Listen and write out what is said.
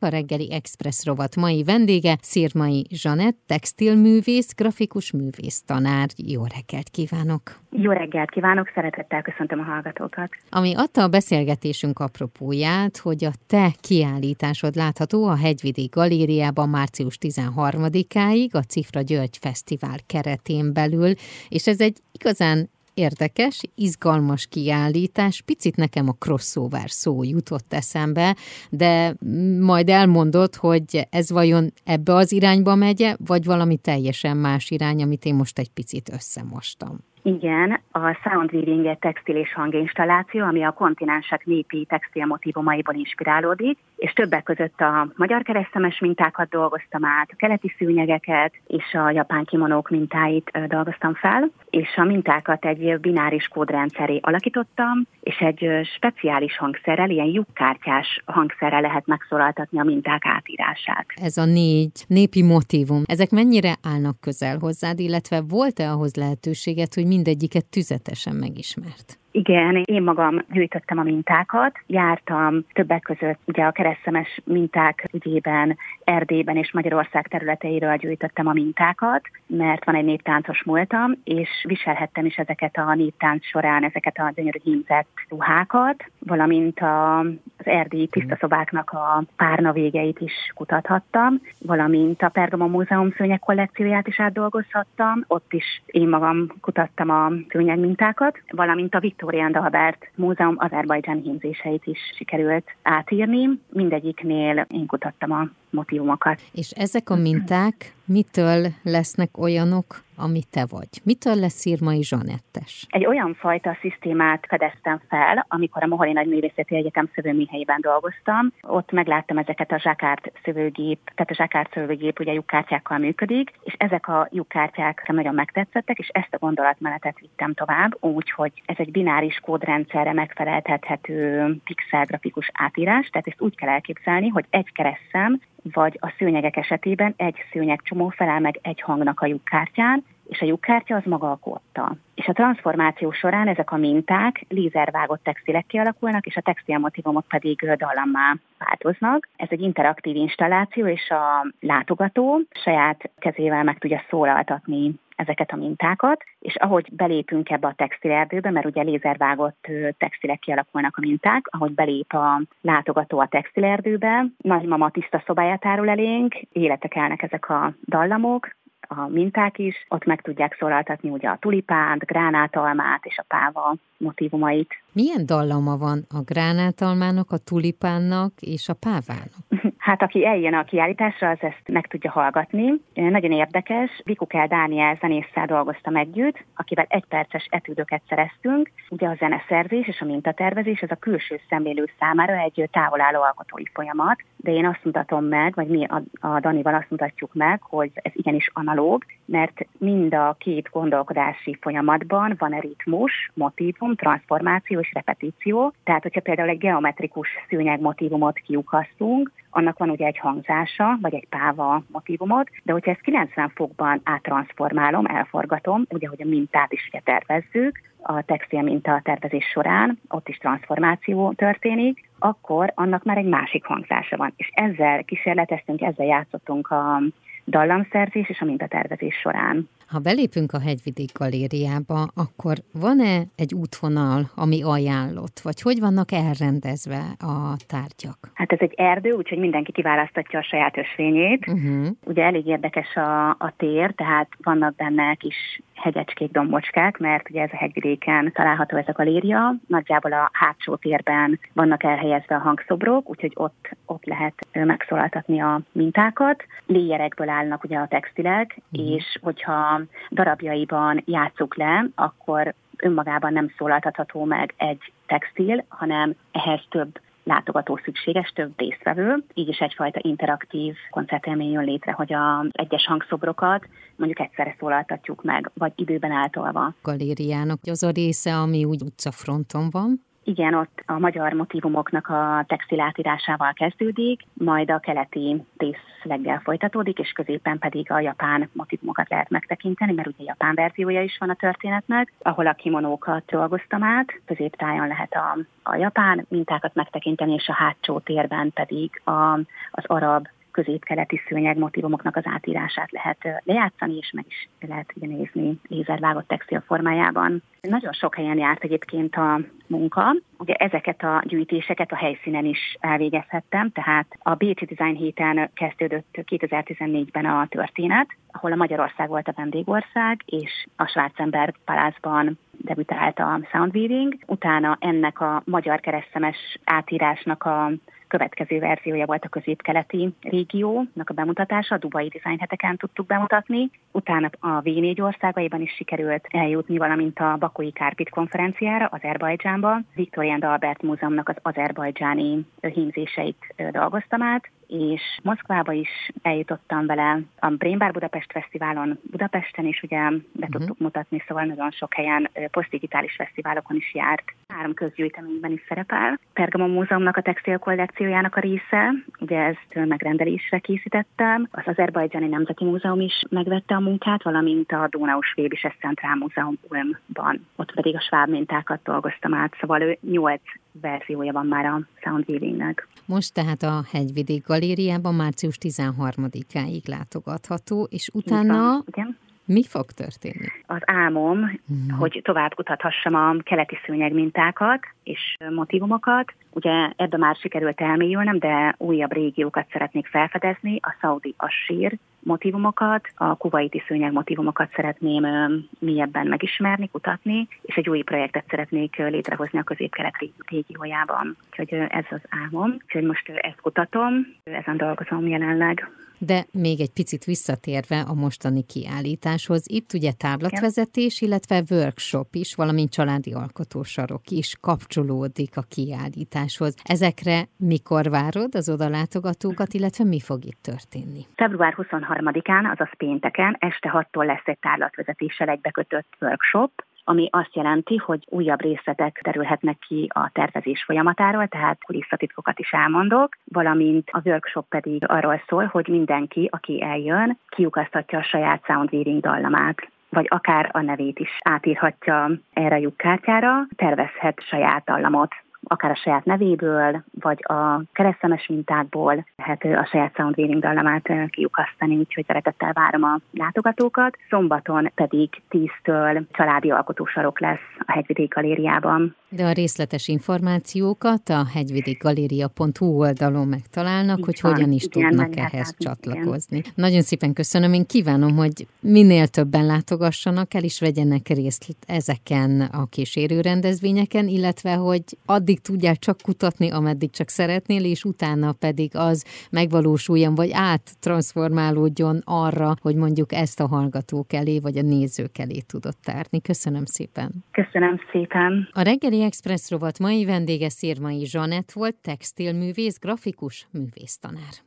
A reggeli Express rovat mai vendége Szirmai Zsanett, textilművész, grafikus művész tanár. Jó reggelt kívánok! Jó reggelt kívánok, szeretettel köszöntöm a hallgatókat. Ami adta a beszélgetésünk apropóját, hogy a te kiállításod látható a Hegyvidék Galériában március 13-áig a Cifra György Fesztivál keretén belül, és ez egy igazán érdekes, izgalmas kiállítás. Picit nekem a crossover szó jutott eszembe, de majd elmondod, hogy ez vajon ebbe az irányba megye, vagy valami teljesen más irány, amit én most egy picit összemostam. Igen, a Sound Weaving egy textil és hanginstalláció, ami a kontinensek népi textil motivumaiból inspirálódik, és többek között a magyar keresztemes mintákat dolgoztam át, a keleti szűnyegeket és a japán kimonók mintáit dolgoztam fel, és a mintákat egy bináris kódrendszeré alakítottam, és egy speciális hangszerrel, ilyen lyukkártyás hangszerrel lehet megszólaltatni a minták átírását. Ez a négy népi motivum, ezek mennyire állnak közel hozzád, illetve volt-e ahhoz lehetőséget, hogy mindegyiket tüzetesen megismert? Igen, én magam gyűjtöttem a mintákat, jártam többek között ugye a keresztemes minták ügyében Erdélyben és Magyarország területeiről gyűjtöttem a mintákat, mert van egy néptáncos múltam, és viselhettem is ezeket a néptánc során, ezeket a gyönyörű hímzett ruhákat, valamint a, az erdélyi tisztaszobáknak a párna végeit is kutathattam, valamint a Pergamon Múzeum szőnyeg kollekcióját is átdolgozhattam, ott is én magam kutattam a szőnyeg mintákat, valamint a Victoria and Albert Múzeum Azerbajdzsán hímzéseit is sikerült átírni. Mindegyiknél én kutattam a motivumokat. És ezek a minták mitől lesznek olyanok, ami te vagy? Mitől lesz Szirmai Zsanettes? Egy olyan fajta szisztémát fedeztem fel, amikor a Moholi Nagyművészeti Egyetem szövőműhelyében dolgoztam. Ott megláttam ezeket a zsákárt szövőgép, tehát a zsákárt szövőgép ugye lyukkártyákkal működik, és ezek a lyukkártyák nagyon megtetszettek, és ezt a gondolatmenetet vittem tovább, úgyhogy ez egy bináris kódrendszerre megfeleltethető pixel grafikus átírás, tehát ezt úgy kell elképzelni, hogy egy keresztszem vagy a szőnyegek esetében egy szőnyegcsomó felel meg egy hangnak a lyukkártyán, és a lyukkártya az maga a kotta. És a transformáció során ezek a minták lézervágott textilek kialakulnak, és a textilmotivumok pedig dallammá változnak. Ez egy interaktív installáció, és a látogató saját kezével meg tudja szólaltatni ezeket a mintákat, és ahogy belépünk ebbe a textilerdőbe, mert ugye lézervágott textilek kialakulnak a minták, ahogy belép a látogató a textilerdőbe, nagymama tiszta szobáját árul elénk, életek elnek ezek a dallamok, a minták is, ott meg tudják szólaltatni ugye a tulipánt, gránátalmát és a páva motivumait. Milyen dallama van a gránátalmának, a tulipánnak és a pávának? Hát aki eljön a kiállításra, az ezt meg tudja hallgatni. Nagyon érdekes, Vikukel Dániel zenésszel dolgoztam együtt, akivel egy perces etűdöket szereztünk. Ugye a zeneszerzés és a mintatervezés, ez a külső szemlélő számára egy távolálló alkotói folyamat, de én azt mutatom meg, vagy mi a, a Danival azt mutatjuk meg, hogy ez igenis analóg, mert mind a két gondolkodási folyamatban van egy ritmus, motivum, transformáció és repetíció. Tehát, hogyha például egy geometrikus szőnyeg motivumot kiukasztunk, annak van ugye egy hangzása, vagy egy páva motivumot, de hogyha ezt 90 fokban áttransformálom, elforgatom, ugye, hogy a mintát is ugye tervezzük, a textil minta tervezés során, ott is transformáció történik, akkor annak már egy másik hangzása van. És ezzel kísérleteztünk, ezzel játszottunk a dallamszerzés és a mintatervezés során. Ha belépünk a Hegyvidék galériába, akkor van-e egy útvonal, ami ajánlott, vagy hogy vannak elrendezve a tárgyak? Hát ez egy erdő, úgyhogy mindenki kiválasztatja a saját ösvényét. Uh-huh. Ugye elég érdekes a, a tér, tehát vannak benne kis hegyecskék, dombocskák, mert ugye ez a hegyvidéken található ez a galéria. Nagyjából a hátsó térben vannak elhelyezve a hangszobrok, úgyhogy ott, ott lehet megszólaltatni a mintákat. Léjerekből állnak ugye a textilek, uh-huh. és hogyha darabjaiban játszuk le, akkor önmagában nem szólaltatható meg egy textil, hanem ehhez több látogató szükséges, több résztvevő, így is egyfajta interaktív koncertélmény jön létre, hogy az egyes hangszobrokat mondjuk egyszerre szólaltatjuk meg, vagy időben általva. Galériának az a része, ami úgy utcafronton van, Igen, ott a magyar motivumoknak a textil átírásával kezdődik, majd a keleti részleggel folytatódik, és középen pedig a japán motivumokat lehet megtekinteni, mert ugye japán verziója is van a történetnek, ahol a kimonókat dolgoztam át, középtájon lehet a, a japán mintákat megtekinteni, és a hátsó térben pedig a, az arab közép-keleti szőnyeg motivumoknak az átírását lehet lejátszani, és meg is lehet ugye nézni lézervágott textil formájában. Nagyon sok helyen járt egyébként a munka. Ugye ezeket a gyűjtéseket a helyszínen is elvégezhettem, tehát a Bécsi Design héten kezdődött 2014-ben a történet, ahol a Magyarország volt a vendégország, és a Schwarzenberg Palázban debütált a Soundweaving. Utána ennek a magyar keresztemes átírásnak a következő verziója volt a közép-keleti régiónak a bemutatása, a Dubai Design heteken tudtuk bemutatni, utána a V4 országaiban is sikerült eljutni, valamint a Bakói Kárpit konferenciára, Azerbajdzsánba. Victoria and Albert Múzeumnak az azerbajdzsáni hímzéseit dolgoztam át, és Moszkvába is eljutottam vele a Brain Bar Budapest Fesztiválon Budapesten is ugye be uh-huh. tudtuk mutatni, szóval nagyon sok helyen posztdigitális fesztiválokon is járt. Három közgyűjteményben is szerepel. Pergamon Múzeumnak a textil kollekciójának a része, ugye ezt megrendelésre készítettem. Az Azerbajdzsáni Nemzeti Múzeum is megvette a munkát, valamint a Donau Schwäbische Centrál Múzeum Ulmban. Ott pedig a sváb mintákat dolgoztam át, szóval ő nyolc verziója van már a Soundweavingnek. Most tehát a Hegyvidék Galériában március 13-áig látogatható, és utána igen. mi fog történni? Az álmom, uh-huh. hogy tovább kutathassam a keleti szőnyeg mintákat és motivumokat. Ugye ebbe már sikerült elmélyülnem, de újabb régiókat szeretnék felfedezni, a szaudi assír motivumokat, a kuvaiti szőnyeg motivumokat szeretném mélyebben megismerni, kutatni, és egy új projektet szeretnék létrehozni a közép-kelet régiójában. Úgyhogy ez az álmom. Úgyhogy most ezt kutatom, ezen dolgozom jelenleg. De még egy picit visszatérve a mostani kiállításhoz, itt ugye táblatvezetés, illetve workshop is, valamint családi alkotósarok is kapcsolódik a kiállításhoz. Ezekre mikor várod az odalátogatókat, illetve mi fog itt történni? Február 23-án, azaz pénteken, este 6-tól lesz egy tárlatvezetéssel egybekötött workshop, ami azt jelenti, hogy újabb részletek terülhetnek ki a tervezés folyamatáról, tehát kulisszatitkokat is elmondok, valamint a workshop pedig arról szól, hogy mindenki, aki eljön, kiukasztatja a saját soundweaving dallamát vagy akár a nevét is átírhatja erre a lyukkártyára, tervezhet saját dallamot akár a saját nevéből, vagy a keresztemes mintákból lehet a saját Soundweaving dallamát kiukasztani, úgyhogy szeretettel várom a látogatókat. Szombaton pedig 10-től családi alkotósarok lesz a Hegyvidék Galériában. De a részletes információkat a hegyvidékgaléria.hu oldalon megtalálnak, Így hogy van, hogyan is igen, tudnak ehhez csatlakozni. Igen. Nagyon szépen köszönöm, én kívánom, hogy minél többen látogassanak el, és vegyenek részt ezeken a kísérő rendezvényeken, illetve hogy addig tudják csak kutatni, ameddig csak szeretnél, és utána pedig az megvalósuljon, vagy áttransformálódjon arra, hogy mondjuk ezt a hallgatók elé, vagy a nézők elé tudott tárni. Köszönöm szépen. Köszönöm szépen. A reggeli Express rovat mai vendége Szirmai Zsanett volt, textilművész, grafikus, művésztanár.